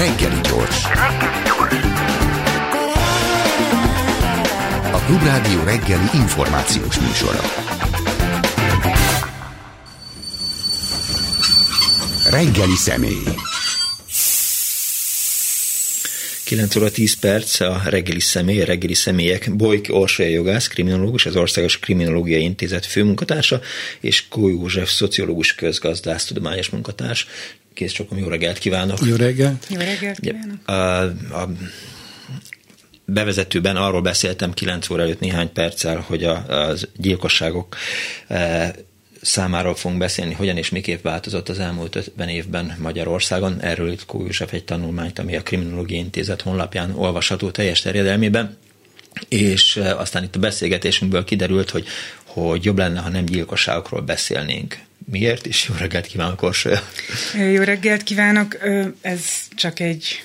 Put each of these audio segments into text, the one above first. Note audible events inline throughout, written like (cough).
Reggeli gyors. A Klubrádió reggeli információs műsora. Reggeli személy. 9 óra 10 perc a reggeli személy, a reggeli személyek. Bojk Orsolya jogász, kriminológus, az Országos Kriminológiai Intézet főmunkatársa, és Kó József, szociológus, közgazdász, tudományos munkatárs. Kész csokom, jó reggelt kívánok! Jó reggelt! Jó reggelt kívánok! A, a bevezetőben arról beszéltem 9 óra előtt néhány perccel, hogy a, a gyilkosságok e, számáról fogunk beszélni, hogyan és miképp változott az elmúlt 50 évben Magyarországon. Erről itt Kó József egy tanulmányt, ami a Kriminológiai Intézet honlapján olvasható teljes terjedelmében és e, aztán itt a beszélgetésünkből kiderült, hogy, hogy jobb lenne, ha nem gyilkosságokról beszélnénk. Miért? És jó reggelt kívánok, Orsolya! Jó reggelt kívánok! Ez csak egy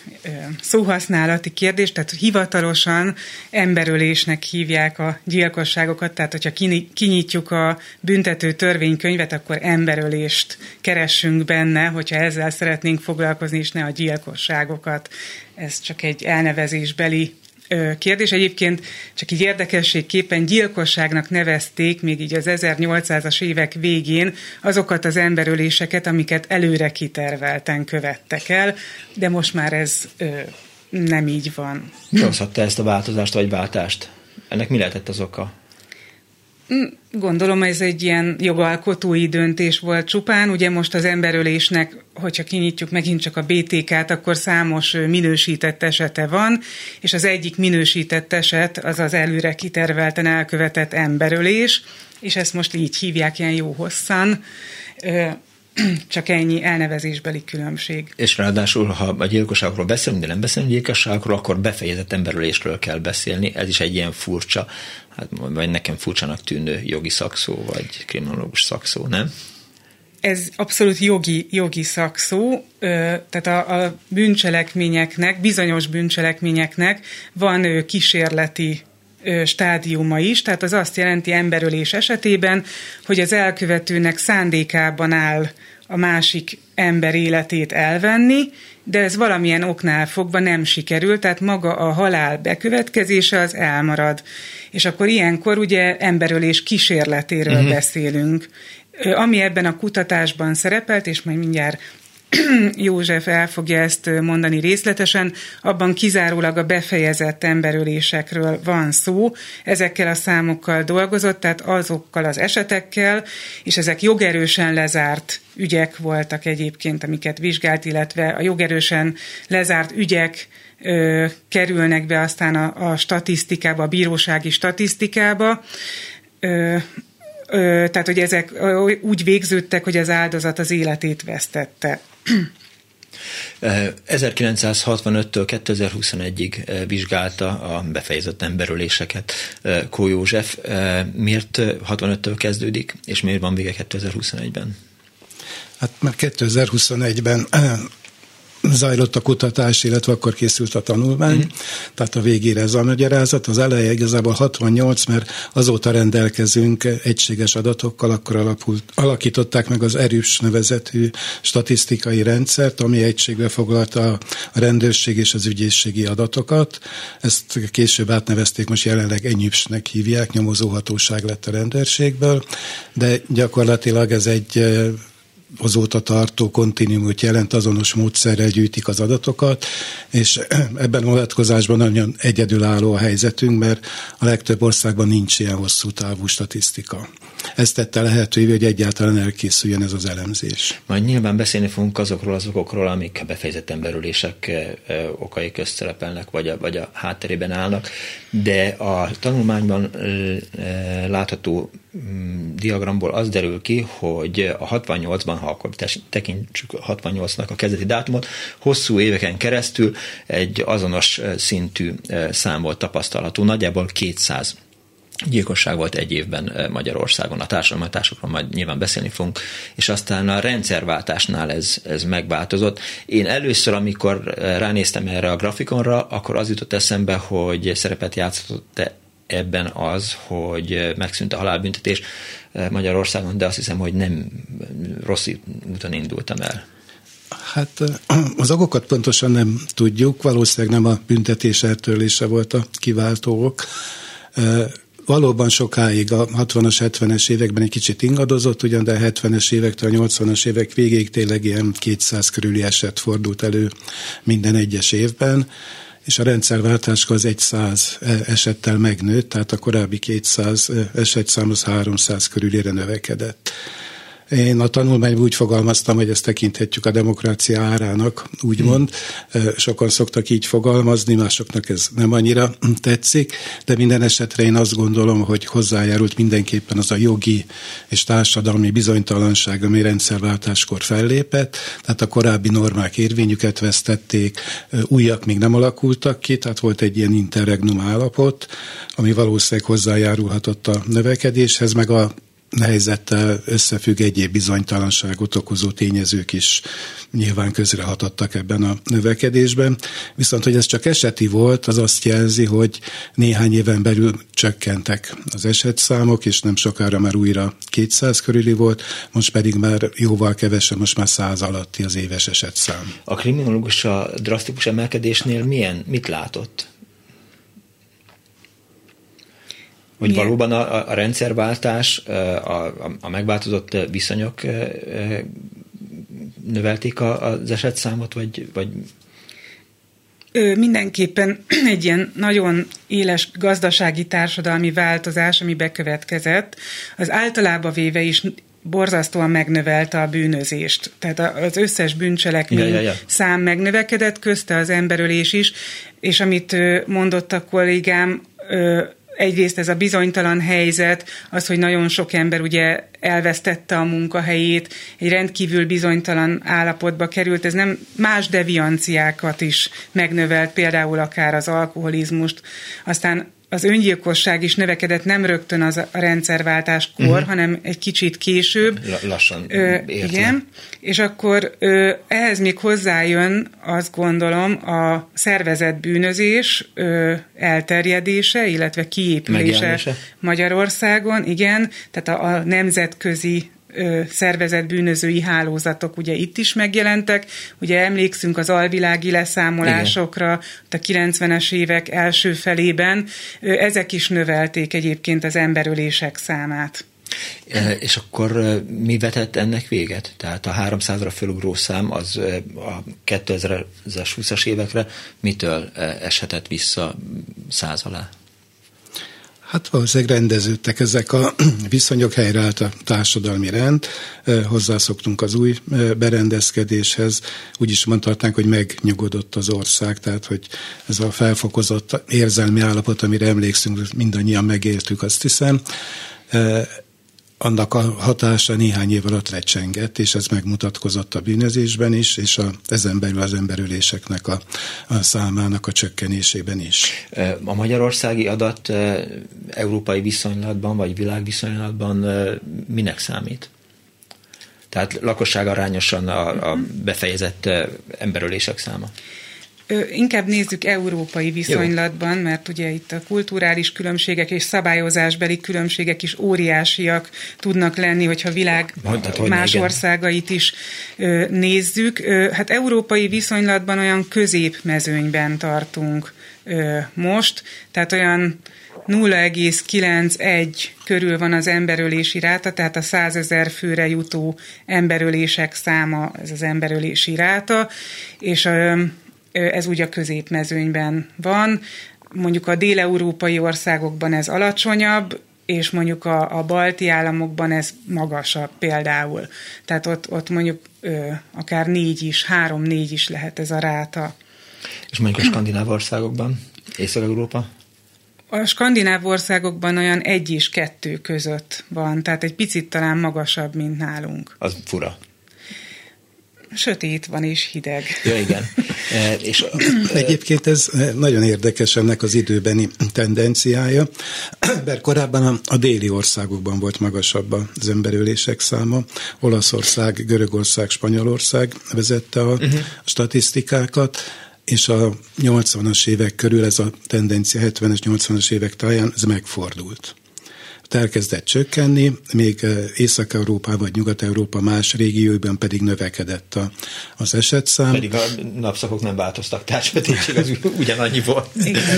szóhasználati kérdés, tehát hivatalosan emberölésnek hívják a gyilkosságokat, tehát hogyha kinyitjuk a büntető törvénykönyvet, akkor emberölést keressünk benne, hogyha ezzel szeretnénk foglalkozni, és ne a gyilkosságokat. Ez csak egy elnevezésbeli kérdés. Egyébként csak így érdekességképpen gyilkosságnak nevezték még így az 1800-as évek végén azokat az emberöléseket, amiket előre kitervelten követtek el, de most már ez ö, nem így van. Mi hozhatta ezt a változást vagy váltást? Ennek mi lehetett az oka? Mm, gondolom ez egy ilyen jogalkotói döntés volt csupán. Ugye most az emberölésnek, hogyha kinyitjuk megint csak a BTK-t, akkor számos minősített esete van, és az egyik minősített eset az az előre kitervelten elkövetett emberölés, és ezt most így hívják ilyen jó hosszan (clears throat) csak ennyi elnevezésbeli különbség. És ráadásul, ha a gyilkosságokról beszélünk, de nem beszélünk gyilkosságokról, akkor befejezett emberölésről kell beszélni. Ez is egy ilyen furcsa, hát, vagy nekem furcsanak tűnő jogi szakszó, vagy kriminológus szakszó, nem? Ez abszolút jogi, jogi szakszó, tehát a, a bűncselekményeknek, bizonyos bűncselekményeknek van kísérleti stádiuma is, tehát az azt jelenti emberölés esetében, hogy az elkövetőnek szándékában áll a másik ember életét elvenni, de ez valamilyen oknál fogva nem sikerül, tehát maga a halál bekövetkezése az elmarad. És akkor ilyenkor ugye emberölés kísérletéről uh-huh. beszélünk. Ami ebben a kutatásban szerepelt, és majd mindjárt (clears throat) József el fogja ezt mondani részletesen, abban kizárólag a befejezett emberölésekről van szó. Ezekkel a számokkal dolgozott, tehát azokkal az esetekkel, és ezek jogerősen lezárt ügyek voltak egyébként, amiket vizsgált, illetve a jogerősen lezárt ügyek ö, kerülnek be aztán a, a statisztikába, a bírósági statisztikába. Ö, tehát, hogy ezek úgy végződtek, hogy az áldozat az életét vesztette. 1965-től 2021-ig vizsgálta a befejezett emberöléseket Kó József. Miért 65-től kezdődik, és miért van vége 2021-ben? Hát már 2021-ben zajlott a kutatás, illetve akkor készült a tanulmány, mm. tehát a végére ez a magyarázat. Az eleje igazából 68, mert azóta rendelkezünk egységes adatokkal, akkor alapult, alakították meg az erős nevezetű statisztikai rendszert, ami egységbe foglalta a rendőrség és az ügyészségi adatokat. Ezt később átnevezték, most jelenleg enyüpsnek hívják, nyomozóhatóság lett a rendőrségből, de gyakorlatilag ez egy azóta tartó kontinuumot jelent, azonos módszerrel gyűjtik az adatokat, és (clears throat) ebben a vonatkozásban nagyon egyedülálló a helyzetünk, mert a legtöbb országban nincs ilyen hosszú távú statisztika. Ez tette lehetővé, hogy egyáltalán elkészüljön ez az elemzés. Majd nyilván beszélni fogunk azokról az okokról, amik befejezett emberülések okai közt szerepelnek, vagy a, vagy a hátterében állnak, de a tanulmányban látható mm, diagramból az derül ki, hogy a 68-ban, ha akkor tekintsük 68-nak a kezdeti dátumot, hosszú éveken keresztül egy azonos szintű szám volt tapasztalható, nagyjából 200 gyilkosság volt egy évben Magyarországon. A társadalmatásokról majd nyilván beszélni fogunk, és aztán a rendszerváltásnál ez, ez megváltozott. Én először, amikor ránéztem erre a grafikonra, akkor az jutott eszembe, hogy szerepet játszott ebben az, hogy megszűnt a halálbüntetés Magyarországon, de azt hiszem, hogy nem rossz úton indultam el. Hát (clears throat) az okokat pontosan nem tudjuk, valószínűleg nem a büntetés eltörlése volt a kiváltók. Valóban sokáig a 60-as, 70-es években egy kicsit ingadozott, ugyan de a 70-es évektől a 80-as évek végéig tényleg ilyen 200 körüli eset fordult elő minden egyes évben és a rendszerváltáskor az egy száz esettel megnőtt, tehát a korábbi 200 esetszám az 300 körülére növekedett. Én a tanulmányban úgy fogalmaztam, hogy ezt tekinthetjük a demokrácia árának, úgymond. Hmm. Sokan szoktak így fogalmazni, másoknak ez nem annyira tetszik, de minden esetre én azt gondolom, hogy hozzájárult mindenképpen az a jogi és társadalmi bizonytalanság, ami rendszerváltáskor fellépett, tehát a korábbi normák érvényüket vesztették, újak még nem alakultak ki, tehát volt egy ilyen interregnum állapot, ami valószínűleg hozzájárulhatott a növekedéshez, meg a helyzettel összefügg egyéb bizonytalanságot okozó tényezők is nyilván közrehatottak ebben a növekedésben. Viszont, hogy ez csak eseti volt, az azt jelzi, hogy néhány éven belül csökkentek az esetszámok, és nem sokára már újra 200 körüli volt, most pedig már jóval kevesebb, most már 100 alatti az éves esetszám. A kriminológus a drasztikus emelkedésnél milyen, mit látott? Hogy Milyen? valóban a, a rendszerváltás, a, a, a megváltozott viszonyok növelték az esetszámot, vagy, vagy mindenképpen (clears throat) egy ilyen nagyon éles gazdasági társadalmi változás, ami bekövetkezett, az általában véve is borzasztóan megnövelte a bűnözést. Tehát az összes bűncselekmény ja, ja, ja. szám megnövekedett, közte az emberölés is, és amit mondott a kollégám, egyrészt ez a bizonytalan helyzet, az, hogy nagyon sok ember ugye elvesztette a munkahelyét, egy rendkívül bizonytalan állapotba került, ez nem más devianciákat is megnövelt, például akár az alkoholizmust, aztán az öngyilkosság is növekedett nem rögtön az a rendszerváltáskor, uh-huh. hanem egy kicsit később. Lassan ö, Igen, és akkor ö, ehhez még hozzájön, azt gondolom, a szervezett bűnözés ö, elterjedése, illetve kiépülése Magyarországon, igen, tehát a, a nemzetközi szervezett bűnözői hálózatok ugye itt is megjelentek. Ugye emlékszünk az alvilági leszámolásokra a 90-es évek első felében. Ezek is növelték egyébként az emberölések számát. És akkor mi vetett ennek véget? Tehát a 300-ra fölugró szám az a 2020-as évekre mitől eshetett vissza száz alá? Hát valószínűleg rendeződtek ezek a (clears throat) viszonyok, helyreállt a társadalmi rend, hozzászoktunk az új berendezkedéshez, úgy is mondhatnánk, hogy megnyugodott az ország, tehát hogy ez a felfokozott érzelmi állapot, amire emlékszünk, mindannyian megéltük, azt hiszem, annak a hatása néhány év alatt lecsengett, és ez megmutatkozott a bűnözésben is, és a, ezen belül az emberüléseknek a, a számának a csökkenésében is. A magyarországi adat európai viszonylatban, vagy világviszonylatban minek számít? Tehát lakosság arányosan a, a befejezett emberölések száma? Inkább nézzük európai viszonylatban, mert ugye itt a kulturális különbségek és szabályozásbeli különbségek is óriásiak tudnak lenni, hogyha világ Mondtad, más igen. országait is nézzük. Hát európai viszonylatban olyan középmezőnyben tartunk most, tehát olyan 0,91 körül van az emberölési ráta, tehát a 100 ezer főre jutó emberölések száma, ez az emberölési ráta, és ez úgy a középmezőnyben van. Mondjuk a déleurópai országokban ez alacsonyabb, és mondjuk a, a balti államokban ez magasabb például. Tehát ott, ott mondjuk ö, akár négy is, három-négy is lehet ez a ráta. És mondjuk a skandináv országokban, Észak-Európa? A skandináv országokban olyan egy és kettő között van, tehát egy picit talán magasabb, mint nálunk. Az fura. Sötét van és hideg. Ja, igen. (laughs) E, és, Egyébként ez nagyon érdekes ennek az időbeni tendenciája, (clears throat) mert korábban a, a déli országokban volt magasabb az emberölések száma. Olaszország, Görögország, Spanyolország vezette a uh-huh. statisztikákat, és a 80-as évek körül ez a tendencia, 70-es, 80-as évek táján ez megfordult elkezdett csökkenni, még Észak-Európa vagy Nyugat-Európa más régióiban pedig növekedett a, az esetszám. Pedig a napszakok nem változtak, társvetétség az (laughs) ugyanannyi volt.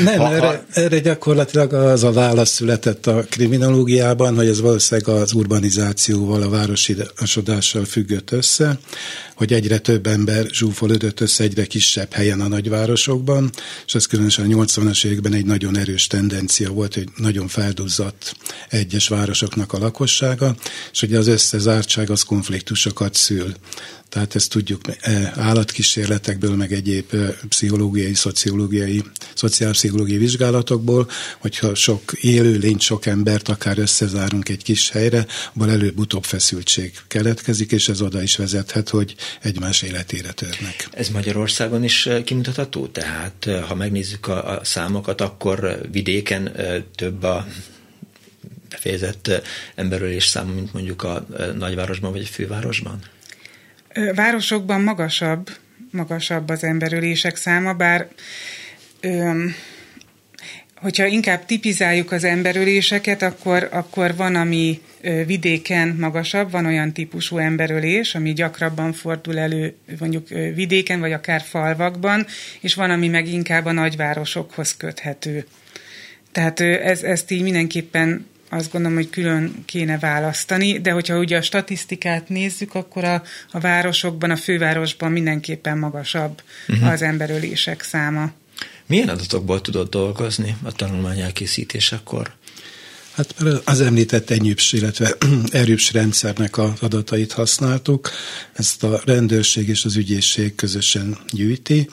Nem, ha, erre, erre gyakorlatilag az a válasz született a kriminológiában, hogy ez valószínűleg az urbanizációval, a városidasodással függött össze, hogy egyre több ember zsúfolódott össze egyre kisebb helyen a nagyvárosokban, és ez különösen a 80-as években egy nagyon erős tendencia volt, hogy nagyon felduzzadt egyes városoknak a lakossága, és ugye az összezártság az konfliktusokat szül. Tehát ezt tudjuk e, állatkísérletekből, meg egyéb e, pszichológiai, szociológiai, szociálpszichológiai vizsgálatokból, hogyha sok élőlényt, sok embert akár összezárunk egy kis helyre, abban előbb-utóbb feszültség keletkezik, és ez oda is vezethet, hogy egymás életére törnek. Ez Magyarországon is e, kimutatható? Tehát ha megnézzük a, a számokat, akkor vidéken több a befejezett emberölés száma, mint mondjuk a nagyvárosban vagy a fővárosban? Városokban magasabb, magasabb az emberölések száma, bár öm, hogyha inkább tipizáljuk az emberöléseket, akkor, akkor van, ami vidéken magasabb, van olyan típusú emberölés, ami gyakrabban fordul elő mondjuk vidéken, vagy akár falvakban, és van, ami meg inkább a nagyvárosokhoz köthető. Tehát ez, ezt így mindenképpen azt gondolom, hogy külön kéne választani, de hogyha ugye a statisztikát nézzük, akkor a, a városokban, a fővárosban mindenképpen magasabb uh-huh. az emberölések száma. Milyen adatokból tudod dolgozni a tanulmány elkészítésekor? Hát az említett enyüps, illetve (clears throat) erőps rendszernek az adatait használtuk. Ezt a rendőrség és az ügyészség közösen gyűjti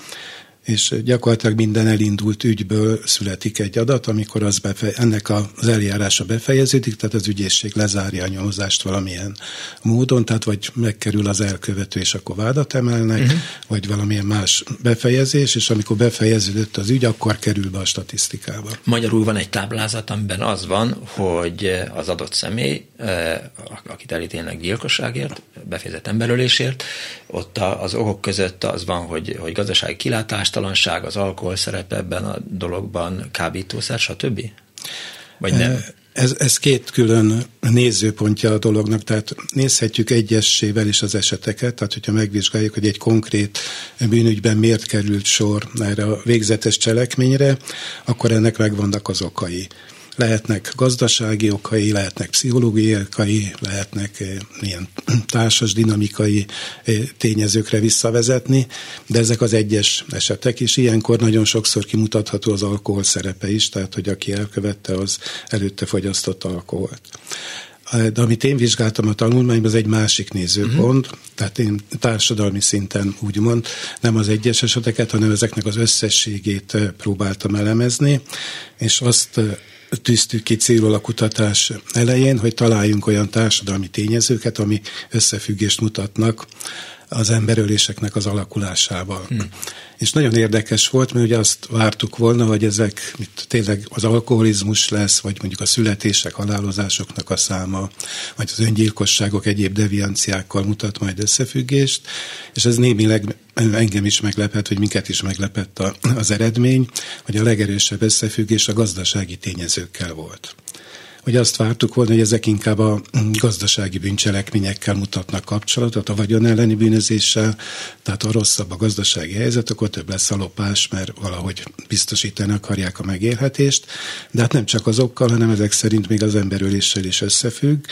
és gyakorlatilag minden elindult ügyből születik egy adat, amikor az befe, ennek az eljárása befejeződik, tehát az ügyészség lezárja a nyomozást valamilyen módon, tehát vagy megkerül az elkövető, és akkor vádat emelnek, uh-huh. vagy valamilyen más befejezés, és amikor befejeződött az ügy, akkor kerül be a statisztikába. Magyarul van egy táblázat, amiben az van, hogy az adott személy, eh, akit elítélnek gyilkosságért, befejezett emberölésért, ott az okok között az van, hogy, hogy gazdasági kilátás, hatástalanság, az alkohol szerepe ebben a dologban, kábítószer, stb? Vagy nem? Ez, ez két külön nézőpontja a dolognak, tehát nézhetjük egyessével is az eseteket, tehát hogyha megvizsgáljuk, hogy egy konkrét bűnügyben miért került sor erre a végzetes cselekményre, akkor ennek megvannak az okai lehetnek gazdasági okai, lehetnek pszichológiai okai, lehetnek eh, ilyen (clears throat) társas dinamikai eh, tényezőkre visszavezetni, de ezek az egyes esetek is. Ilyenkor nagyon sokszor kimutatható az alkohol szerepe is, tehát hogy aki elkövette, az előtte fogyasztott alkoholt. Eh, de amit én vizsgáltam a tanulmányban, az egy másik nézőpont, uh-huh. tehát én társadalmi szinten úgymond nem az egyes eseteket, hanem ezeknek az összességét próbáltam elemezni, és azt tűztük ki célul a kutatás elején, hogy találjunk olyan társadalmi tényezőket, ami összefüggést mutatnak az emberöléseknek az alakulásával. Hmm. És nagyon érdekes volt, mert ugye azt vártuk volna, hogy ezek mit, tényleg az alkoholizmus lesz, vagy mondjuk a születések, halálozásoknak a száma, vagy az öngyilkosságok egyéb devianciákkal mutat majd összefüggést, és ez némileg engem is meglepett, hogy minket is meglepett az eredmény, hogy a legerősebb összefüggés a gazdasági tényezőkkel volt hogy azt vártuk volna, hogy ezek inkább a gazdasági bűncselekményekkel mutatnak kapcsolatot, a vagyon elleni bűnözéssel, tehát a rosszabb a gazdasági helyzet, akkor több lesz a lopás, mert valahogy biztosítani akarják a megélhetést, de hát nem csak azokkal, hanem ezek szerint még az emberöléssel is összefügg,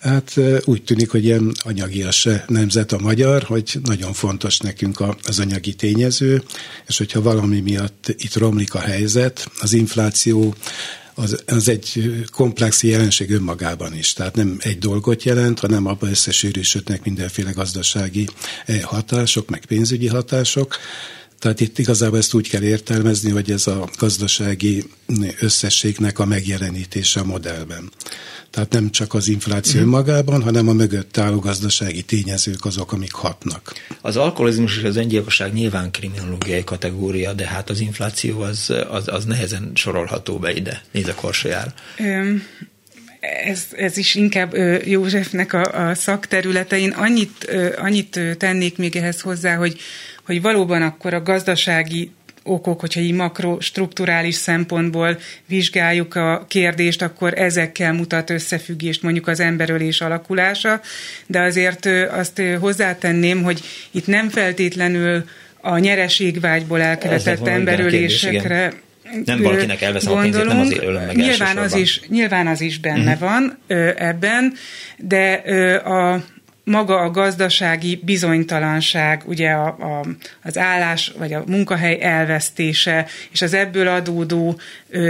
Hát úgy tűnik, hogy ilyen anyagias nemzet a magyar, hogy nagyon fontos nekünk az anyagi tényező, és hogyha valami miatt itt romlik a helyzet, az infláció az, az egy komplex jelenség önmagában is. Tehát nem egy dolgot jelent, hanem abban összesűrűsödnek mindenféle gazdasági eh, hatások, meg pénzügyi hatások. Tehát itt igazából ezt úgy kell értelmezni, hogy ez a gazdasági összességnek a megjelenítése a modellben. Tehát nem csak az infláció mm. magában, hanem a mögött álló gazdasági tényezők azok, amik hatnak. Az alkoholizmus és az öngyilkosság nyilván kriminológiai kategória, de hát az infláció az, az, az nehezen sorolható be ide. Nézd a korsajár. Um ez, ez is inkább Józsefnek a, a szakterülete. Én annyit, annyit tennék még ehhez hozzá, hogy, hogy valóban akkor a gazdasági okok, hogyha így makrostrukturális szempontból vizsgáljuk a kérdést, akkor ezekkel mutat összefüggést mondjuk az emberölés alakulása, de azért azt hozzátenném, hogy itt nem feltétlenül a nyereségvágyból elkövetett emberölésekre nem valakinek elveszem a pénzét, nem azért ölöm meg nyilván az, is, nyilván az is benne uh-huh. van ö, ebben, de ö, a maga a gazdasági bizonytalanság, ugye a, a, az állás vagy a munkahely elvesztése, és az ebből adódó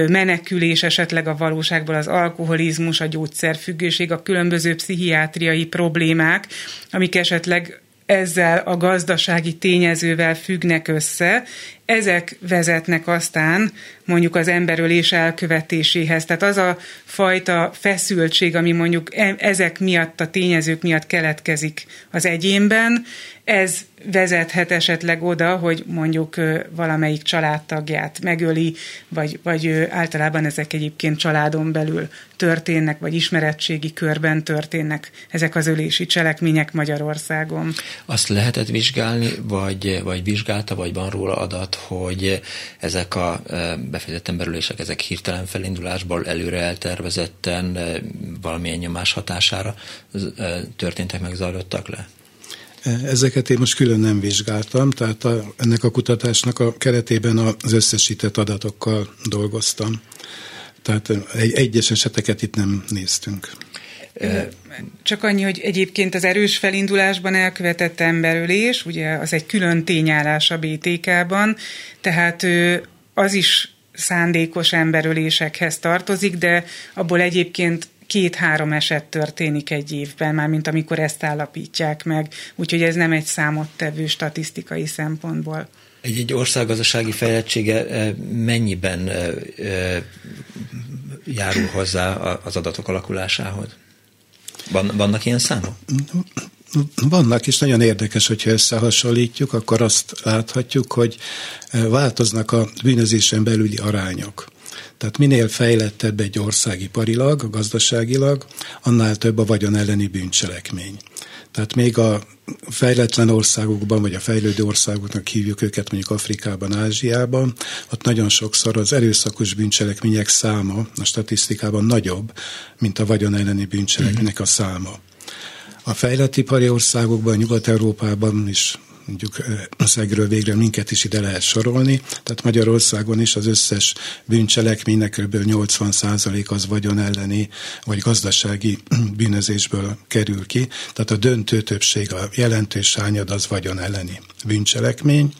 menekülés esetleg a valóságból az alkoholizmus, a gyógyszerfüggőség, a különböző pszichiátriai problémák, amik esetleg ezzel a gazdasági tényezővel függnek össze, ezek vezetnek aztán mondjuk az emberölés elkövetéséhez. Tehát az a fajta feszültség, ami mondjuk e- ezek miatt, a tényezők miatt keletkezik az egyénben, ez vezethet esetleg oda, hogy mondjuk valamelyik családtagját megöli, vagy, vagy általában ezek egyébként családon belül történnek, vagy ismeretségi körben történnek ezek az ölési cselekmények Magyarországon. Azt lehetett vizsgálni, vagy, vagy vizsgálta, vagy van róla adat, hogy ezek a befejezetten belülések, ezek hirtelen felindulásból előre eltervezetten valamilyen nyomás hatására történtek meg, zajlottak le? Ezeket én most külön nem vizsgáltam, tehát a, ennek a kutatásnak a keretében az összesített adatokkal dolgoztam. Tehát egy, egyes eseteket itt nem néztünk. Csak annyi, hogy egyébként az erős felindulásban elkövetett emberölés, ugye az egy külön tényállás a BTK-ban, tehát az is szándékos emberölésekhez tartozik, de abból egyébként két-három eset történik egy évben, már mint amikor ezt állapítják meg, úgyhogy ez nem egy számottevő statisztikai szempontból. Egy, egy ország gazdasági fejlettsége mennyiben járul hozzá az adatok alakulásához? Van, vannak ilyen számok? Vannak, és nagyon érdekes, hogyha összehasonlítjuk, akkor azt láthatjuk, hogy változnak a bűnözésen belüli arányok. Tehát minél fejlettebb egy ország iparilag, gazdaságilag, annál több a vagyon elleni bűncselekmény. Tehát még a fejletlen országokban, vagy a fejlődő országoknak hívjuk őket, mondjuk Afrikában, Ázsiában, ott nagyon sokszor az erőszakos bűncselekmények száma a statisztikában nagyobb, mint a vagyon elleni bűncselekmények a száma. A fejlett ipari országokban, Nyugat-Európában is mondjuk összegről végre minket is ide lehet sorolni. Tehát Magyarországon is az összes bűncselekménynek kb. 80% az vagyon elleni vagy gazdasági (clears throat) bűnözésből kerül ki. Tehát a döntő többség, a jelentős sányad az vagyon elleni bűncselekmény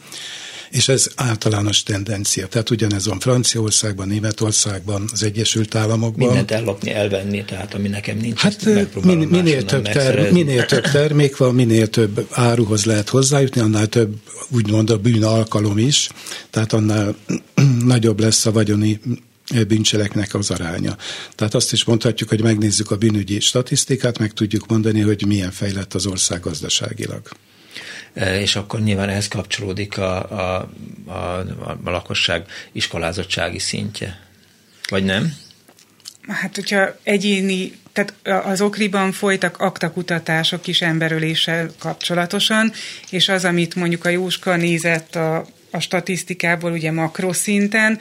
és ez általános tendencia. Tehát ugyanez van Franciaországban, Németországban, az Egyesült Államokban. Mindent ellopni, elvenni, tehát ami nekem nincs. Hát min, minél, több ter, minél több termék van, minél több áruhoz lehet hozzájutni, annál több úgymond a bűn alkalom is, tehát annál (clears throat) nagyobb lesz a vagyoni bűncseleknek az aránya. Tehát azt is mondhatjuk, hogy megnézzük a bűnügyi statisztikát, meg tudjuk mondani, hogy milyen fejlett az ország gazdaságilag. E, és akkor nyilván ehhez kapcsolódik a, a, a, a lakosság iskolázottsági szintje. Vagy nem? Hát, hogyha egyéni, tehát az okriban folytak aktakutatások is emberöléssel kapcsolatosan, és az, amit mondjuk a Jóska nézett a, a statisztikából, ugye makroszinten,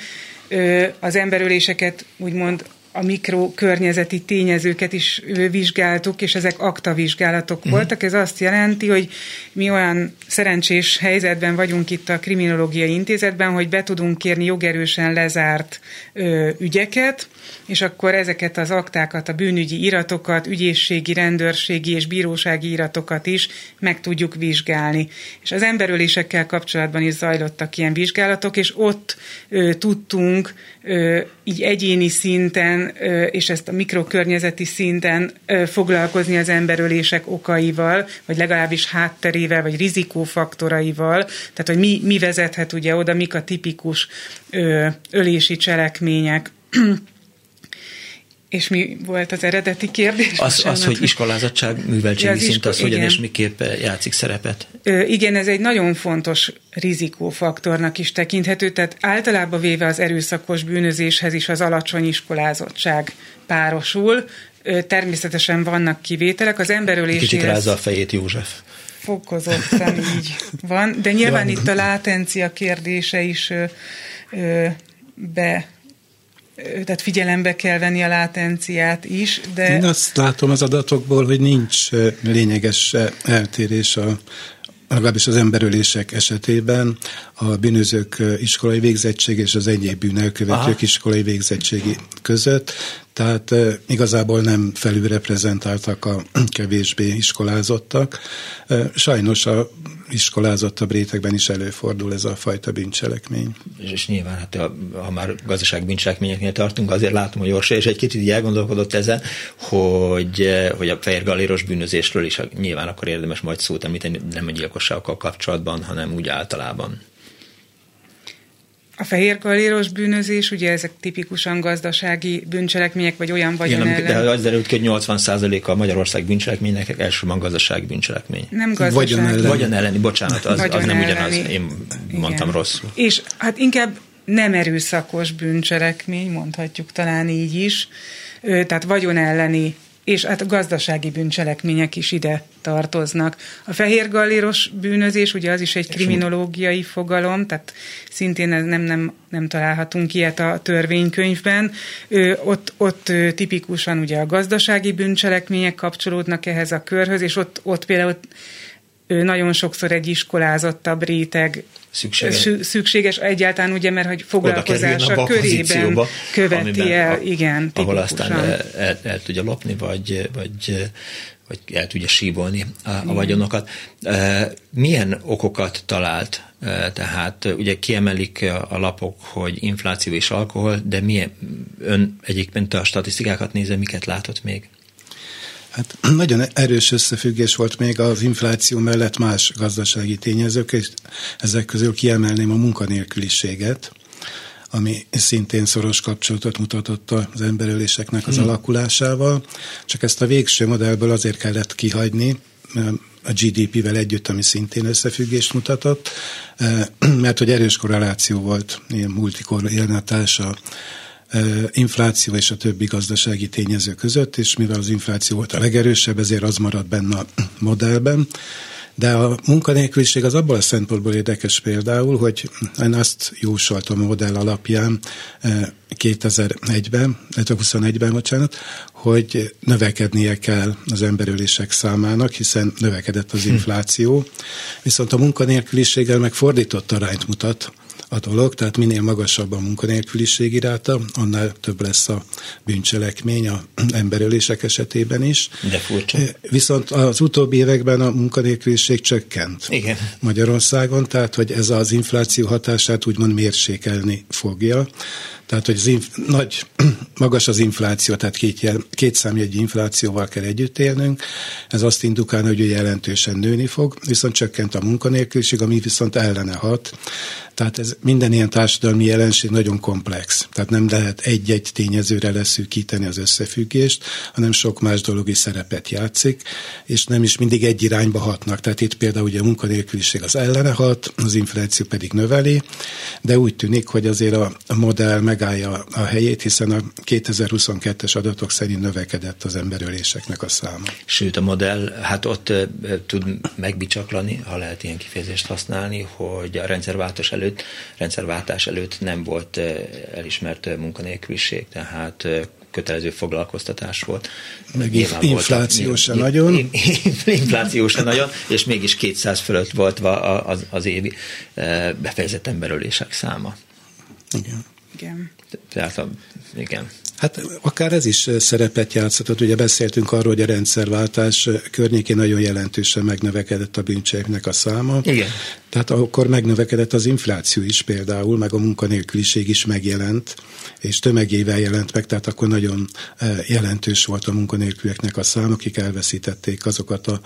az emberöléseket úgymond a mikrokörnyezeti tényezőket is vizsgáltuk, és ezek aktavizsgálatok uh-huh. voltak. Ez azt jelenti, hogy mi olyan szerencsés helyzetben vagyunk itt a Kriminológiai Intézetben, hogy be tudunk kérni jogerősen lezárt ö, ügyeket, és akkor ezeket az aktákat, a bűnügyi iratokat, ügyészségi, rendőrségi és bírósági iratokat is meg tudjuk vizsgálni. És az emberölésekkel kapcsolatban is zajlottak ilyen vizsgálatok, és ott ö, tudtunk ö, így egyéni szinten, és ezt a mikrokörnyezeti szinten foglalkozni az emberölések okaival, vagy legalábbis hátterével, vagy rizikófaktoraival, tehát hogy mi, mi vezethet ugye oda, mik a tipikus ölési cselekmények. (clears throat) És mi volt az eredeti kérdés? Az, az hogy iskolázottság, műveltségi ja, szint, az hogyan és miképp játszik szerepet? Ö, igen, ez egy nagyon fontos rizikófaktornak is tekinthető, tehát általában véve az erőszakos bűnözéshez is az alacsony iskolázottság párosul. Ö, természetesen vannak kivételek. Az emberölésnél... Kicsit rázza a fejét József. fokozottan így van, de nyilván van. itt a látencia kérdése is ö, ö, be tehát figyelembe kell venni a látenciát is, de... Én azt látom az adatokból, hogy nincs lényeges eltérés a legalábbis az emberölések esetében a bűnözők iskolai végzettség és az egyéb bűnelkövetők Aha. iskolai végzettségi között, tehát igazából nem felülreprezentáltak a kevésbé iskolázottak. Sajnos a iskolázottabb rétegben is előfordul ez a fajta bűncselekmény. És nyilván, hát ha már gazdaság bűncselekményeknél tartunk, azért látom, hogy Orsa és egy kicsit így elgondolkodott ezen, hogy, hogy a fehér galéros bűnözésről is nyilván akkor érdemes majd szót említeni, nem a gyilkosságokkal kapcsolatban, hanem úgy általában. A fehér galéros bűnözés, ugye ezek tipikusan gazdasági bűncselekmények, vagy olyan vagyon Igen, ellen... De az derült ki, hogy 80% a Magyarország bűncselekménynek elsősorban gazdasági bűncselekmény. Nem gazdasági. Vagyon elleni. Vagyon elleni, bocsánat, az, az nem ugyanaz, én mondtam Igen. rosszul. És hát inkább nem erőszakos bűncselekmény, mondhatjuk talán így is, tehát vagyon elleni és hát a gazdasági bűncselekmények is ide tartoznak. A fehér galléros bűnözés, ugye az is egy kriminológiai fogalom, tehát szintén ez nem, nem, nem találhatunk ilyet a törvénykönyvben. Ö, ott, ott tipikusan ugye a gazdasági bűncselekmények kapcsolódnak ehhez a körhöz, és ott, ott például nagyon sokszor egy iskolázottabb réteg szükséges, szükséges egyáltalán ugye, mert hogy foglalkozása körében követi el, igen, Ahol aztán el, el, el tudja lopni, vagy, vagy vagy el tudja sívolni a, a vagyonokat. Milyen okokat talált? Tehát ugye kiemelik a lapok, hogy infláció és alkohol, de milyen ön egyébként a statisztikákat nézve, miket látott még? Hát (clears throat) nagyon erős összefüggés volt még az infláció mellett más gazdasági tényezők, és ezek közül kiemelném a munkanélküliséget, ami szintén szoros kapcsolatot mutatott az emberöléseknek az hmm. alakulásával, csak ezt a végső modellből azért kellett kihagyni, a GDP-vel együtt, ami szintén összefüggést mutatott, (clears throat) mert hogy erős korreláció volt, ilyen multikorrelatás a infláció és a többi gazdasági tényező között, és mivel az infláció volt a legerősebb, ezért az maradt benne a modellben. De a munkanélküliség az abból a szempontból érdekes például, hogy én azt jósoltam a modell alapján 2001-ben, 2021-ben, bocsánat, hogy növekednie kell az emberölések számának, hiszen növekedett az hm. infláció, viszont a munkanélküliséggel meg fordított arányt mutat, a dolog, tehát minél magasabb a munkanélküliség iráta, annál több lesz a bűncselekmény a emberölések esetében is. De furcsa. Viszont az utóbbi években a munkanélküliség csökkent Igen. Magyarországon, tehát hogy ez az infláció hatását úgymond mérsékelni fogja. Tehát, hogy az inf- nagy, (clears throat) magas az infláció, tehát két, jel, két számjegyű inflációval kell együtt élnünk. Ez azt indukálna, hogy jelentősen nőni fog, viszont csökkent a munkanélküliség, ami viszont ellene hat. Tehát ez minden ilyen társadalmi jelenség nagyon komplex. Tehát nem lehet egy-egy tényezőre leszűkíteni az összefüggést, hanem sok más dolog is szerepet játszik, és nem is mindig egy irányba hatnak. Tehát itt például ugye a munkanélküliség az ellene hat, az infláció pedig növeli, de úgy tűnik, hogy azért a modell megállja a helyét, hiszen a 2022-es adatok szerint növekedett az emberöléseknek a száma. Sőt, a modell hát ott tud megbicsaklani, ha lehet ilyen kifejezést használni, hogy a rendszerváltás előtt rendszerváltás előtt nem volt elismert munkanélküliség, tehát kötelező foglalkoztatás volt. Meg infláció se nagyon. (laughs) Infláció se nagyon, és mégis 200 fölött volt az, az évi befejezett emberölések száma. Igen. Igen. Tehát, igen. Hát akár ez is szerepet játszhatott. Ugye beszéltünk arról, hogy a rendszerváltás környékén nagyon jelentősen megnövekedett a bűncseleknek a száma. Igen. Tehát akkor megnövekedett az infláció is például, meg a munkanélküliség is megjelent, és tömegével jelent meg, tehát akkor nagyon jelentős volt a munkanélkülieknek a szám, akik elveszítették azokat a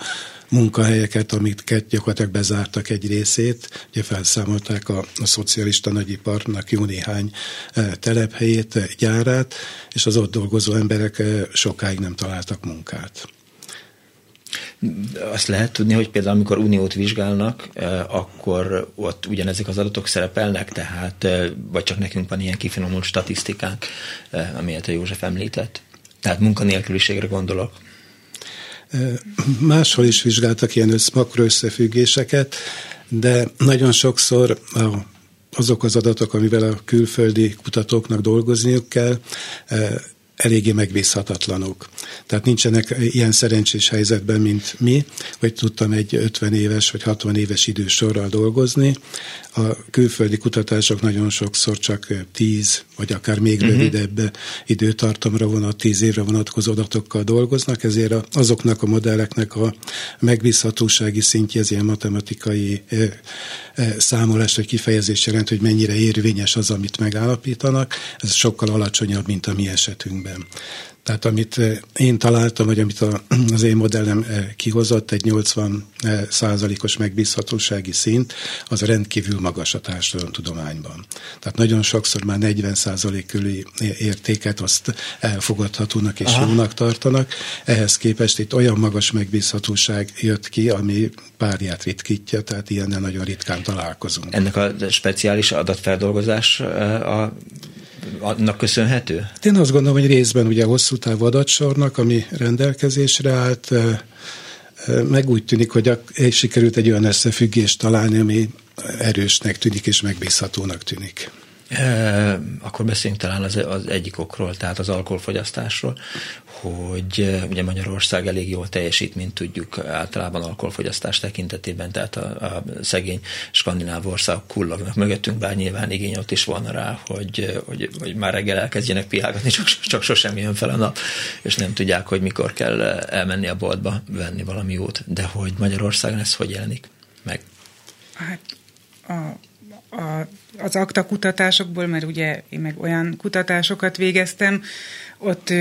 munkahelyeket, amiket gyakorlatilag bezártak egy részét. Ugye felszámolták a, a szocialista nagyiparnak jó néhány telephelyét, gyárát, és az ott dolgozó emberek sokáig nem találtak munkát. Azt lehet tudni, hogy például amikor uniót vizsgálnak, akkor ott ugyanezek az adatok szerepelnek, tehát vagy csak nekünk van ilyen kifinomult statisztikánk, amelyet a József említett. Tehát munkanélküliségre gondolok. Máshol is vizsgáltak ilyen össz, makroösszefüggéseket, de nagyon sokszor a azok az adatok, amivel a külföldi kutatóknak dolgozniuk kell, eléggé megbízhatatlanok. Tehát nincsenek ilyen szerencsés helyzetben, mint mi, hogy tudtam egy 50 éves vagy 60 éves idősorral dolgozni. A külföldi kutatások nagyon sokszor csak 10 vagy akár még uh-huh. rövidebb időtartamra vonat, 10 évre vonatkozó adatokkal dolgoznak, ezért azoknak a modelleknek a megbízhatósági szintje, ez ilyen matematikai számolás vagy kifejezés jelent, hogy mennyire érvényes az, amit megállapítanak, ez sokkal alacsonyabb, mint a mi esetünkben. Tehát amit eh, én találtam, vagy amit (clears throat) az én modellem eh, kihozott, egy 80 eh, százalékos megbízhatósági szint, az rendkívül magas a társadalomtudományban. Tehát nagyon sokszor már 40 százalék körüli értéket azt elfogadhatónak és Aha. jónak tartanak. Ehhez képest itt olyan magas megbízhatóság jött ki, ami párját ritkítja, tehát ilyennel nagyon ritkán találkozunk. Ennek a speciális adatfeldolgozás a annak köszönhető? Én azt gondolom, hogy részben ugye hosszú távú adatsornak, ami rendelkezésre állt, meg úgy tűnik, hogy sikerült egy olyan összefüggést találni, ami erősnek tűnik és megbízhatónak tűnik. Akkor beszéljünk talán az, az egyik okról, tehát az alkoholfogyasztásról, hogy ugye Magyarország elég jól teljesít, mint tudjuk általában alkoholfogyasztás tekintetében, tehát a, a szegény skandináv országok kullognak mögöttünk, bár nyilván igény ott is van rá, hogy, hogy, hogy már reggel elkezdjenek piálgatni, csak, csak sosem jön fel a nap, és nem tudják, hogy mikor kell elmenni a boltba venni valami jót, de hogy Magyarországon ez hogy jelenik meg? Hát a a, az akta kutatásokból, mert ugye én meg olyan kutatásokat végeztem, ott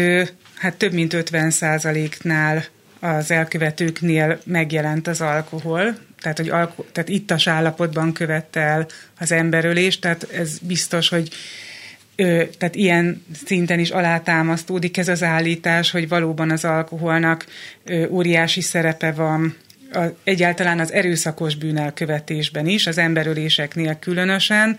hát több mint 50 százaléknál az elkövetőknél megjelent az alkohol, tehát, hogy alko- tehát ittas állapotban követte el az emberölést, tehát ez biztos, hogy ö, tehát ilyen szinten is alátámasztódik ez az állítás, hogy valóban az alkoholnak ö, óriási szerepe van a, egyáltalán az erőszakos bűnelkövetésben is, az emberöléseknél különösen,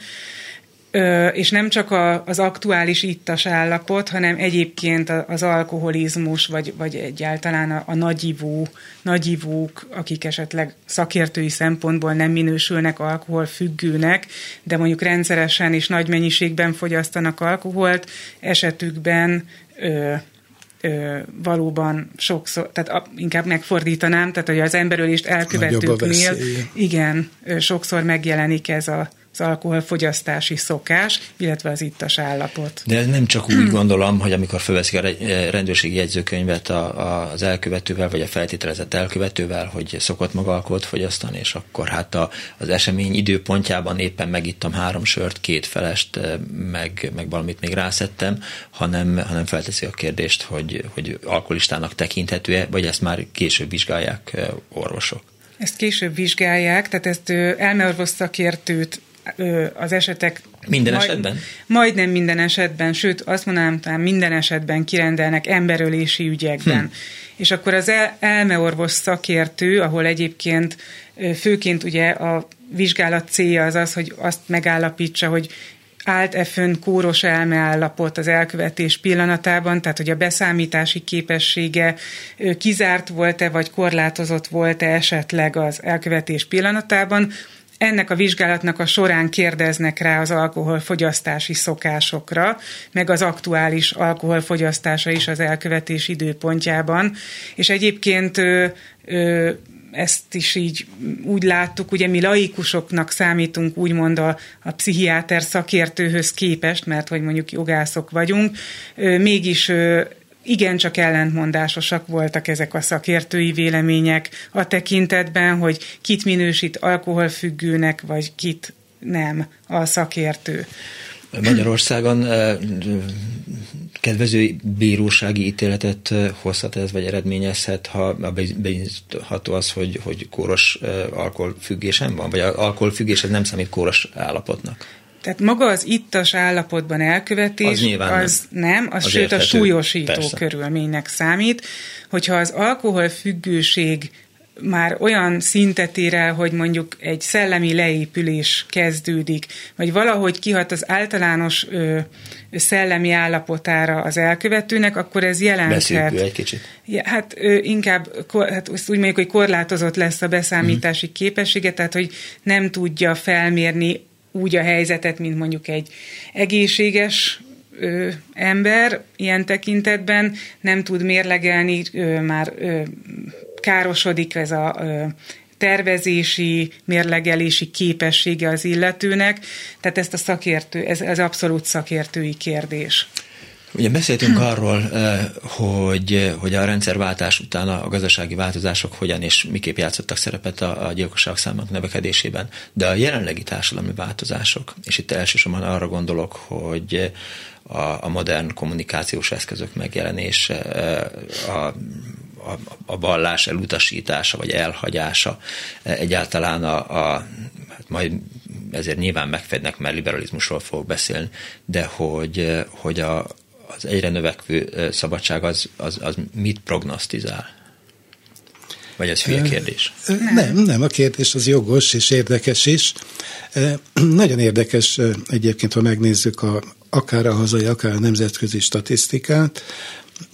Ö, és nem csak a, az aktuális ittas állapot, hanem egyébként az alkoholizmus, vagy, vagy egyáltalán a, a nagyivú, nagyivúk, akik esetleg szakértői szempontból nem minősülnek alkoholfüggőnek, de mondjuk rendszeresen és nagy mennyiségben fogyasztanak alkoholt, esetükben ö, ö, valóban sokszor, tehát a, inkább megfordítanám, tehát hogy az emberölést elkövetőknél, igen, ö, sokszor megjelenik ez a az alkoholfogyasztási szokás, illetve az ittas állapot. De ez nem csak úgy gondolom, hogy amikor fölveszik a rendőrségi jegyzőkönyvet az elkövetővel, vagy a feltételezett elkövetővel, hogy szokott maga alkoholt fogyasztani, és akkor hát a, az esemény időpontjában éppen megittam három sört, két felest, meg, meg valamit még rászettem, hanem, hanem felteszi a kérdést, hogy, hogy alkoholistának tekinthető-e, vagy ezt már később vizsgálják orvosok. Ezt később vizsgálják, tehát ezt elmeorvos szakértőt az esetek... Minden majd, esetben? Majdnem minden esetben, sőt azt mondanám, talán minden esetben kirendelnek emberölési ügyekben. Hm. És akkor az el, elmeorvos szakértő, ahol egyébként főként ugye a vizsgálat célja az az, hogy azt megállapítsa, hogy állt-e fönn kóros elmeállapot az elkövetés pillanatában, tehát hogy a beszámítási képessége kizárt volt-e, vagy korlátozott volt-e esetleg az elkövetés pillanatában, ennek a vizsgálatnak a során kérdeznek rá az alkoholfogyasztási szokásokra, meg az aktuális alkoholfogyasztása is az elkövetés időpontjában. És egyébként ö, ö, ezt is így úgy láttuk, ugye mi laikusoknak számítunk úgymond a, a pszichiáter szakértőhöz képest, mert hogy mondjuk jogászok vagyunk, mégis igencsak ellentmondásosak voltak ezek a szakértői vélemények a tekintetben, hogy kit minősít alkoholfüggőnek, vagy kit nem a szakértő. Magyarországon kedvező bírósági ítéletet hozhat ez, vagy eredményezhet, ha bizonyítható az, hogy, hogy kóros alkoholfüggésen van, vagy alkoholfüggés ez nem számít kóros állapotnak? Tehát maga az ittas állapotban elkövetés, az, az nem, nem az, az sőt érthető. a súlyosító Persze. körülménynek számít. Hogyha az alkoholfüggőség már olyan szintet ér el, hogy mondjuk egy szellemi leépülés kezdődik, vagy valahogy kihat az általános ö, szellemi állapotára az elkövetőnek, akkor ez jelenthet. Beszélő egy kicsit. Ja, hát ö, inkább, hát úgy mondjuk, hogy korlátozott lesz a beszámítási hmm. képessége, tehát hogy nem tudja felmérni úgy a helyzetet, mint mondjuk egy egészséges ö, ember ilyen tekintetben, nem tud mérlegelni ö, már ö, károsodik ez a tervezési, mérlegelési képessége az illetőnek, tehát ezt a szakértő, ez, ez abszolút szakértői kérdés. Ugye beszéltünk arról, hogy, hogy a rendszerváltás után a gazdasági változások hogyan és miképp játszottak szerepet a, a gyilkosság számának növekedésében, de a jelenlegi társadalmi változások, és itt elsősorban arra gondolok, hogy a, a modern kommunikációs eszközök megjelenése, a a, a vallás elutasítása vagy elhagyása, egyáltalán a, a hát majd ezért nyilván megfednek, mert liberalizmusról fog beszélni, de hogy, hogy a, az egyre növekvő szabadság az, az, az mit prognosztizál? Vagy ez hülye kérdés? Nem, nem, a kérdés az jogos és érdekes is. Nagyon érdekes egyébként, ha megnézzük a, akár a hazai, akár a nemzetközi statisztikát,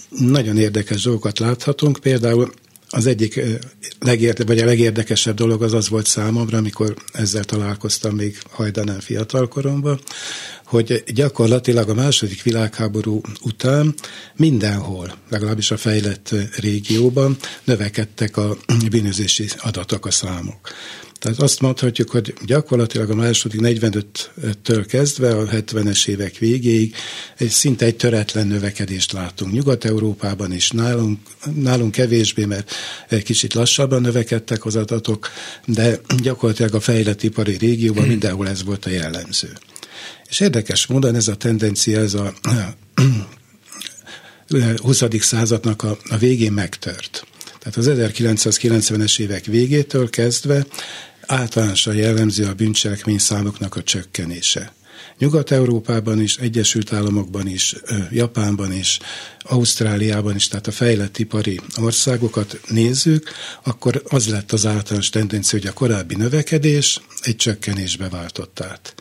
nagyon érdekes dolgokat láthatunk. Például az egyik legérde, vagy a legérdekesebb dolog az az volt számomra, amikor ezzel találkoztam még hajdanán fiatalkoromban, hogy gyakorlatilag a második világháború után mindenhol, legalábbis a fejlett régióban növekedtek a bűnözési adatok, a számok. Tehát azt mondhatjuk, hogy gyakorlatilag a második 45-től kezdve a 70-es évek végéig egy szinte egy töretlen növekedést látunk. Nyugat-Európában is nálunk, nálunk kevésbé, mert kicsit lassabban növekedtek az adatok, de gyakorlatilag a fejlett ipari régióban mindenhol ez volt a jellemző. És érdekes módon ez a tendencia, ez a (clears throat) 20. századnak a, a végén megtört. Tehát az 1990-es évek végétől kezdve általánosan jellemző a bűncselekmény számoknak a csökkenése. Nyugat-Európában is, Egyesült Államokban is, Japánban is, Ausztráliában is, tehát a fejlett ipari országokat nézzük, akkor az lett az általános tendencia, hogy a korábbi növekedés egy csökkenésbe váltott át.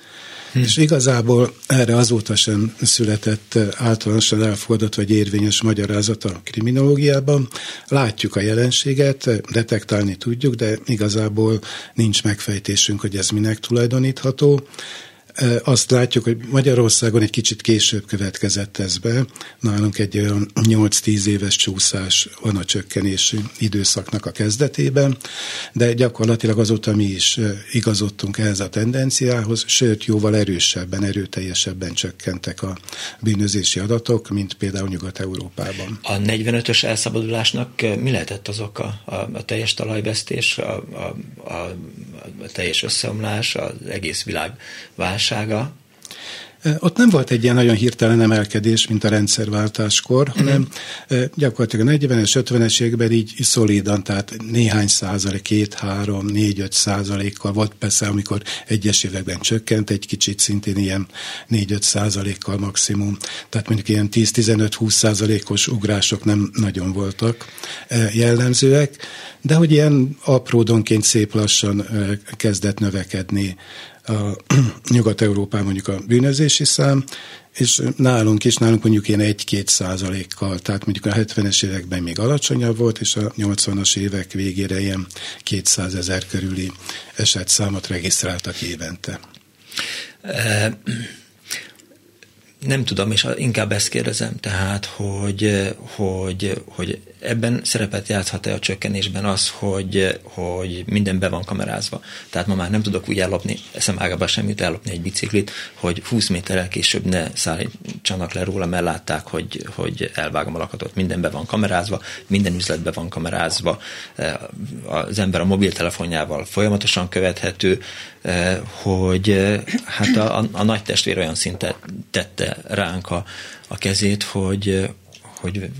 És igazából erre azóta sem született általánosan elfogadott vagy érvényes magyarázat a kriminológiában. Látjuk a jelenséget, detektálni tudjuk, de igazából nincs megfejtésünk, hogy ez minek tulajdonítható azt látjuk, hogy Magyarországon egy kicsit később következett ez be. Nálunk egy olyan 8-10 éves csúszás van a csökkenési időszaknak a kezdetében, de gyakorlatilag azóta mi is igazodtunk ehhez a tendenciához, sőt jóval erősebben, erőteljesebben csökkentek a bűnözési adatok, mint például Nyugat-Európában. A 45-ös elszabadulásnak mi lehetett az oka? A, a teljes talajvesztés, a, a, a, a teljes összeomlás, az egész világ válság, magassága? Ott nem volt egy ilyen nagyon hirtelen emelkedés, mint a rendszerváltáskor, mm-hmm. hanem gyakorlatilag a 40-es, 50-es években így szolidan, tehát néhány százalék, két, három, négy, öt százalékkal volt persze, amikor egyes években csökkent egy kicsit, szintén ilyen négy-öt százalékkal maximum. Tehát mondjuk ilyen 10-15-20 százalékos ugrások nem nagyon voltak jellemzőek, de hogy ilyen apródonként szép lassan kezdett növekedni a (clears throat) Nyugat-Európában mondjuk a bűnözési szám, és nálunk is, nálunk mondjuk ilyen 1-2 százalékkal, tehát mondjuk a 70-es években még alacsonyabb volt, és a 80-as évek végére ilyen 200 ezer körüli esetszámot regisztráltak évente. Nem tudom, és inkább ezt kérdezem, tehát, hogy, hogy, hogy ebben szerepet játszhat-e a csökkenésben az, hogy, hogy minden be van kamerázva. Tehát ma már nem tudok úgy ellopni, eszem ágába semmit ellopni egy biciklit, hogy 20 méterrel később ne szállítsanak le róla, mert látták, hogy, hogy elvágom a lakatot. Minden be van kamerázva, minden üzletbe van kamerázva, az ember a mobiltelefonjával folyamatosan követhető, hogy hát a, a, a nagy testvér olyan szinten tette ránk a, a kezét, hogy, hogy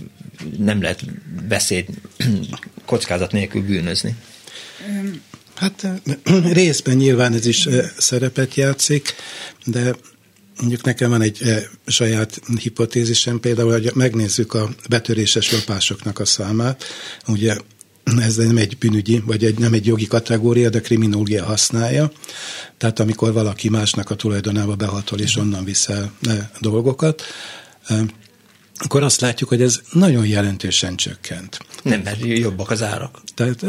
nem lehet beszéd kockázat nélkül bűnözni. Hát részben nyilván ez is szerepet játszik, de mondjuk nekem van egy saját hipotézisem, például, hogy megnézzük a betöréses lopásoknak a számát, ugye ez nem egy bűnügyi, vagy egy, nem egy jogi kategória, de kriminológia használja. Tehát amikor valaki másnak a tulajdonába behatol, és onnan viszel dolgokat, akkor azt látjuk, hogy ez nagyon jelentősen csökkent. Nem, mert jobbak az árak. Tehát,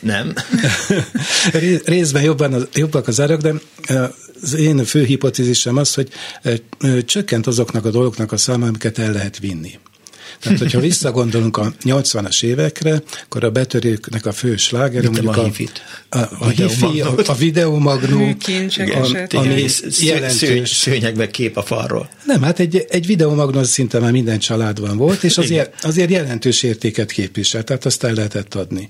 nem. (laughs) részben jobban az, jobbak az árak, de az én fő hipotézisem az, hogy csökkent azoknak a dolgoknak a száma, amiket el lehet vinni. Tehát, hogyha visszagondolunk a 80-as évekre, akkor a betörőknek a fő sláger, mondjuk a, a, a, a hifi, a, a videomagnó, ami jelentős. Szőnyegbe kép a falról. Nem, hát egy, egy videomagnó szinte már minden családban volt, és azért, azért jelentős értéket képvisel, tehát azt el lehetett adni.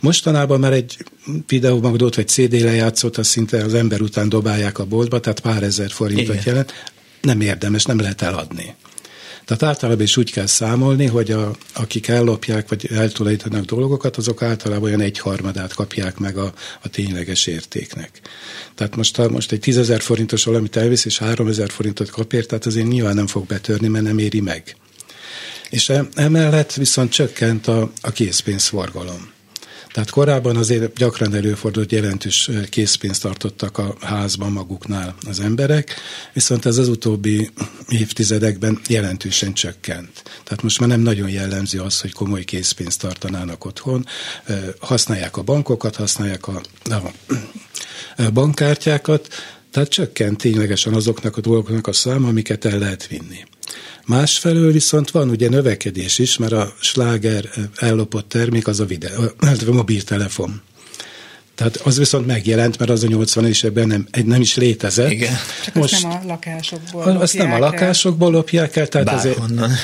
Mostanában már egy videomagnót vagy CD lejátszót, azt szinte az ember után dobálják a boltba, tehát pár ezer forintot Igen. jelent. Nem érdemes, nem lehet eladni. Tehát általában is úgy kell számolni, hogy a, akik ellopják, vagy eltulajdonítanak dolgokat, azok általában olyan egyharmadát kapják meg a, a tényleges értéknek. Tehát most, ha most egy tízezer forintos valamit elvisz, és háromezer forintot kapért, tehát azért nyilván nem fog betörni, mert nem éri meg. És emellett viszont csökkent a, a készpénzforgalom. Tehát korábban azért gyakran előfordult, jelentős készpénzt tartottak a házban maguknál az emberek, viszont ez az utóbbi évtizedekben jelentősen csökkent. Tehát most már nem nagyon jellemző az, hogy komoly készpénzt tartanának otthon. Használják a bankokat, használják a, a bankkártyákat, tehát csökkent ténylegesen azoknak a dolgoknak a száma, amiket el lehet vinni. Másfelől viszont van ugye növekedés is, mert a sláger ellopott termék az a videó, a mobiltelefon. Tehát az viszont megjelent, mert az a 80 es ebben nem, nem is létezett. Igen. Csak Most, azt nem a lakásokból lopják Azt nem a lakásokból lopják el, tehát ezért,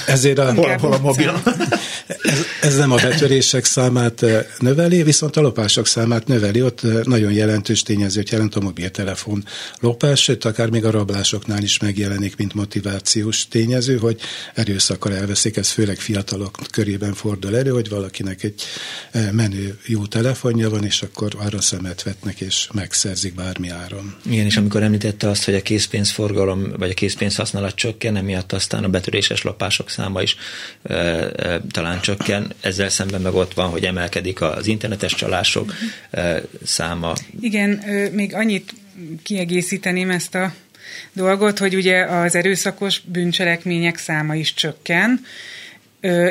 ezért a, hol, hol a mobil. Ez, nem a betörések számát eh, növeli, viszont a lopások számát növeli. Ott eh, nagyon jelentős tényezőt jelent a mobiltelefon lopás, sőt, akár még a rablásoknál is megjelenik, mint motivációs tényező, hogy erőszakkal elveszik, ez főleg fiatalok körében fordul elő, hogy valakinek egy eh, menő jó telefonja van, és akkor arra szemet vetnek, és megszerzik bármi áron. Igen, és amikor említette azt, hogy a készpénzforgalom, vagy a készpénz használat csökken, emiatt aztán a betöréses lopások száma is e, e, talán csökken. Ezzel szemben meg ott van, hogy emelkedik az internetes csalások e, száma. Igen, még annyit kiegészíteném ezt a dolgot, hogy ugye az erőszakos bűncselekmények száma is csökken,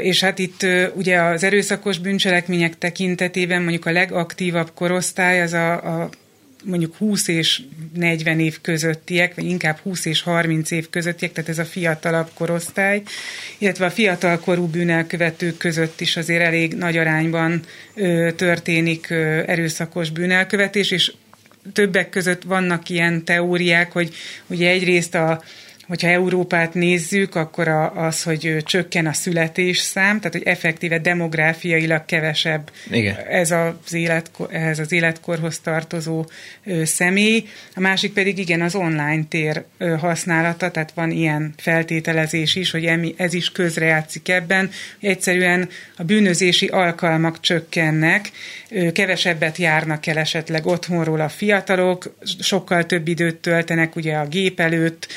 és hát itt ugye az erőszakos bűncselekmények tekintetében mondjuk a legaktívabb korosztály az a, a mondjuk 20 és 40 év közöttiek, vagy inkább 20 és 30 év közöttiek, tehát ez a fiatalabb korosztály, illetve a fiatalkorú bűnelkövetők között is azért elég nagy arányban ö, történik ö, erőszakos bűnelkövetés, és többek között vannak ilyen teóriák, hogy ugye egyrészt a hogyha Európát nézzük, akkor az, hogy csökken a születésszám, tehát hogy effektíve demográfiailag kevesebb Igen. Ez, az életkor, ez az életkorhoz tartozó személy. A másik pedig igen az online tér használata, tehát van ilyen feltételezés is, hogy ez is közrejátszik ebben. Egyszerűen a bűnözési alkalmak csökkennek, kevesebbet járnak el esetleg otthonról a fiatalok, sokkal több időt töltenek ugye a gép előtt,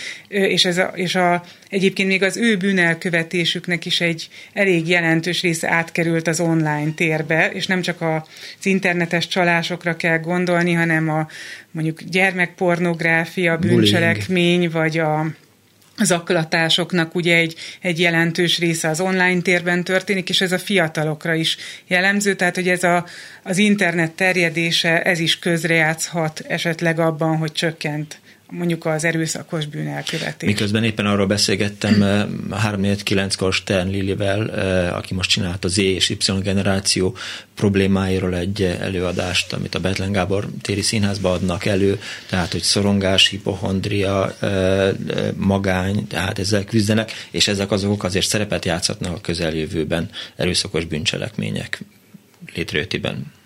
és, ez a, és a, egyébként még az ő bűnelkövetésüknek is egy elég jelentős része átkerült az online térbe, és nem csak az internetes csalásokra kell gondolni, hanem a mondjuk gyermekpornográfia, bűncselekmény, vagy a zaklatásoknak ugye egy, egy jelentős része az online térben történik, és ez a fiatalokra is jellemző, tehát hogy ez a, az internet terjedése, ez is közrejátszhat esetleg abban, hogy csökkent mondjuk az erőszakos bűnelkövetés. Miközben éppen arról beszélgettem (clears throat) 3-4-9-kor Stern Lilivel, aki most csinált az Z és Y generáció problémáiról egy előadást, amit a Betlen Gábor téri színházba adnak elő, tehát hogy szorongás, hipohondria, magány, tehát ezzel küzdenek, és ezek azok azért szerepet játszhatnak a közeljövőben erőszakos bűncselekmények létrejöttében.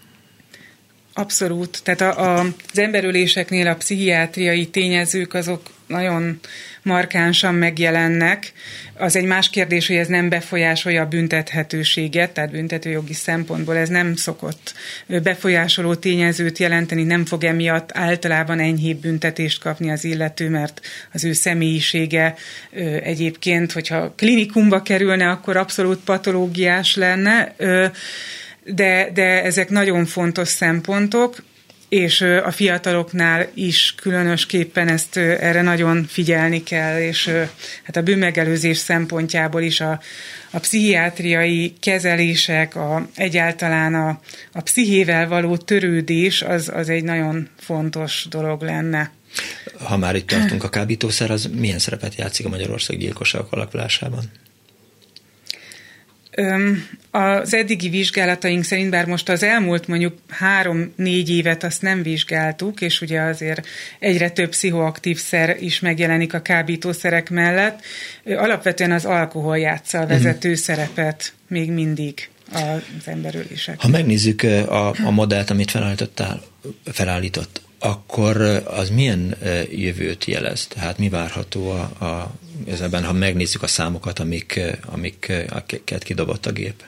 Abszolút. Tehát a, a, az emberöléseknél a pszichiátriai tényezők azok nagyon markánsan megjelennek. Az egy más kérdés, hogy ez nem befolyásolja a büntethetőséget, tehát büntetőjogi szempontból ez nem szokott befolyásoló tényezőt jelenteni, nem fog emiatt általában enyhébb büntetést kapni az illető, mert az ő személyisége egyébként, hogyha klinikumba kerülne, akkor abszolút patológiás lenne de, de ezek nagyon fontos szempontok, és a fiataloknál is különösképpen ezt erre nagyon figyelni kell, és hát a bűnmegelőzés szempontjából is a, a pszichiátriai kezelések, a, egyáltalán a, a pszichével való törődés az, az egy nagyon fontos dolog lenne. Ha már itt tartunk, a kábítószer, az milyen szerepet játszik a Magyarország gyilkosságok alakulásában? Az eddigi vizsgálataink szerint, bár most az elmúlt mondjuk három-négy évet azt nem vizsgáltuk, és ugye azért egyre több pszichoaktív szer is megjelenik a kábítószerek mellett, alapvetően az alkohol játsza a vezető uh-huh. szerepet még mindig az emberölések. Ha megnézzük a, a modellt, amit felállítottál, felállított, akkor az milyen jövőt jelez? Tehát mi várható a, a, ezben, ha megnézzük a számokat, amik, amik, amiket kidobott a gép?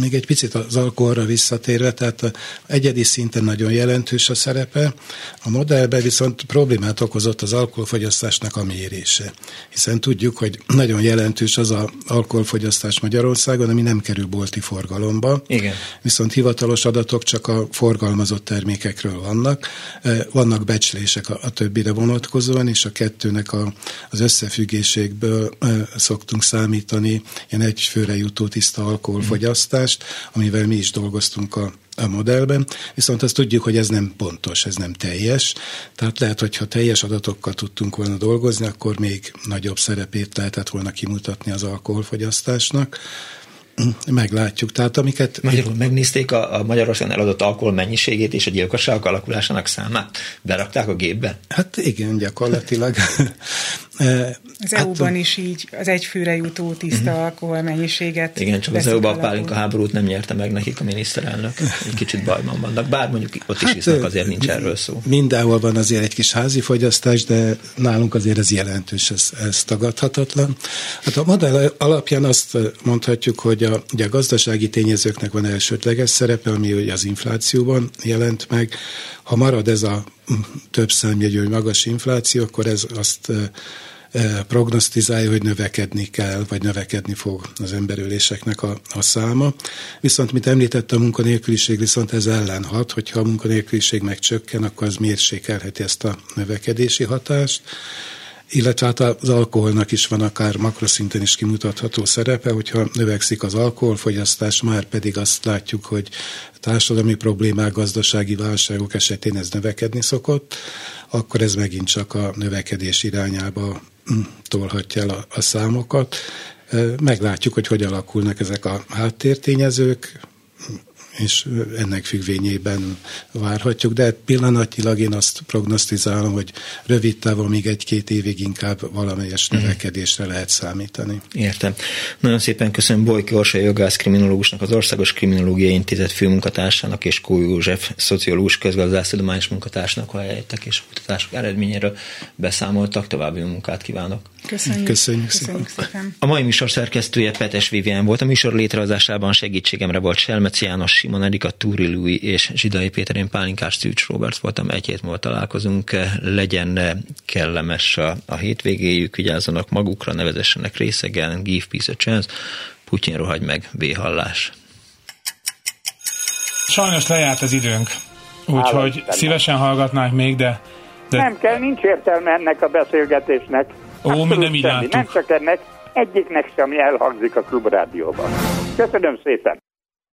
Még egy picit az alkoholra visszatérve, tehát egyedi szinten nagyon jelentős a szerepe, a modellben viszont problémát okozott az alkoholfogyasztásnak a mérése. Hiszen tudjuk, hogy nagyon jelentős az a alkoholfogyasztás Magyarországon, ami nem kerül bolti forgalomba. Igen. Viszont hivatalos adatok csak a forgalmazott termékekről vannak. E, vannak becslések a, a többire vonatkozóan, és a kettőnek a, az összefüggéségből e, szoktunk számítani ilyen egy főre jutó tiszta alkoholfogyasztást, választást, amivel mi is dolgoztunk a a modellben, viszont azt tudjuk, hogy ez nem pontos, ez nem teljes. Tehát lehet, hogyha teljes adatokkal tudtunk volna dolgozni, akkor még nagyobb szerepét lehetett volna kimutatni az alkoholfogyasztásnak meglátjuk. Tehát amiket... Magyarul megnézték a, a Magyarországon eladott alkohol mennyiségét és a gyilkosságok alakulásának számát? Berakták a gépbe? Hát igen, gyakorlatilag. (laughs) (laughs) Az hát, EU-ban is így az egyfőre jutó tiszta uh-huh. alkohol mennyiséget. Igen, csak az EU-ban a pálinka háborút nem nyerte meg nekik a miniszterelnök. Egy kicsit bajban vannak. Bár mondjuk ott is hát, isznak, azért nincs erről szó. Mindenhol van azért egy kis házi fogyasztás, de nálunk azért ez jelentős, ez, ez tagadhatatlan. Hát a modell alapján azt mondhatjuk, hogy a, ugye a gazdasági tényezőknek van elsődleges szerepe, ami ugye az inflációban jelent meg. Ha marad ez a több számjegyű, magas infláció, akkor ez azt prognosztizálja, hogy növekedni kell, vagy növekedni fog az emberöléseknek a, a száma. Viszont, mint említettem, a munkanélküliség viszont ez ellen hat, hogyha a munkanélküliség megcsökken, akkor az mérsékelheti ezt a növekedési hatást illetve hát az alkoholnak is van akár makroszinten is kimutatható szerepe, hogyha növekszik az alkoholfogyasztás, már pedig azt látjuk, hogy társadalmi problémák, gazdasági válságok esetén ez növekedni szokott, akkor ez megint csak a növekedés irányába mm, tolhatja el a, a számokat. Meglátjuk, hogy hogy alakulnak ezek a háttértényezők, és ennek függvényében várhatjuk, de pillanatnyilag én azt prognosztizálom, hogy rövid távon még egy-két évig inkább valamelyes mhm. növekedésre lehet számítani. Értem. Nagyon szépen köszönöm Bojki Orsa jogász kriminológusnak, az Országos Kriminológiai Intézet főmunkatársának és Kó József szociológus közgazdászudományos munkatársnak, hogy eljöttek és a kutatások eredményéről beszámoltak. További munkát kívánok. Köszönjük. Köszönjük, Köszönjük szépen. A mai műsor szerkesztője Petes Vivien volt. A műsor létrehozásában segítségemre volt Selmec János, Simon Erika, Túri Lui és Zsidai Péter, én Pálinkás Szűcs Robert voltam. Egy hét múlva találkozunk. Legyen kellemes a, a hétvégéjük, vigyázzanak magukra, nevezessenek részegen, give peace a chance, Putyin rohagy meg, véhallás. Sajnos lejárt az időnk, úgyhogy szívesen hallgatnánk még, de, de... Nem kell, nincs értelme ennek a beszélgetésnek. Ó, mi nem így Nem csak ennek, egyiknek sem elhangzik a klubrádióban. Köszönöm szépen!